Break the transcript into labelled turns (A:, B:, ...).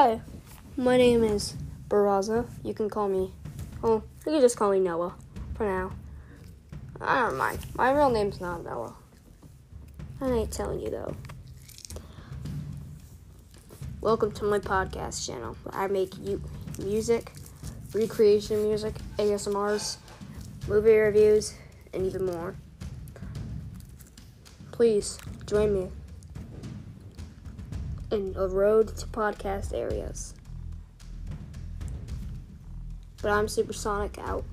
A: Hi, my name is Baraza. You can call me, oh, you can just call me Noah for now. I don't mind. My real name's not Noah. I ain't telling you though. Welcome to my podcast channel. I make you music, recreation music, ASMRs, movie reviews, and even more. Please join me in a road to podcast areas. But I'm Supersonic out.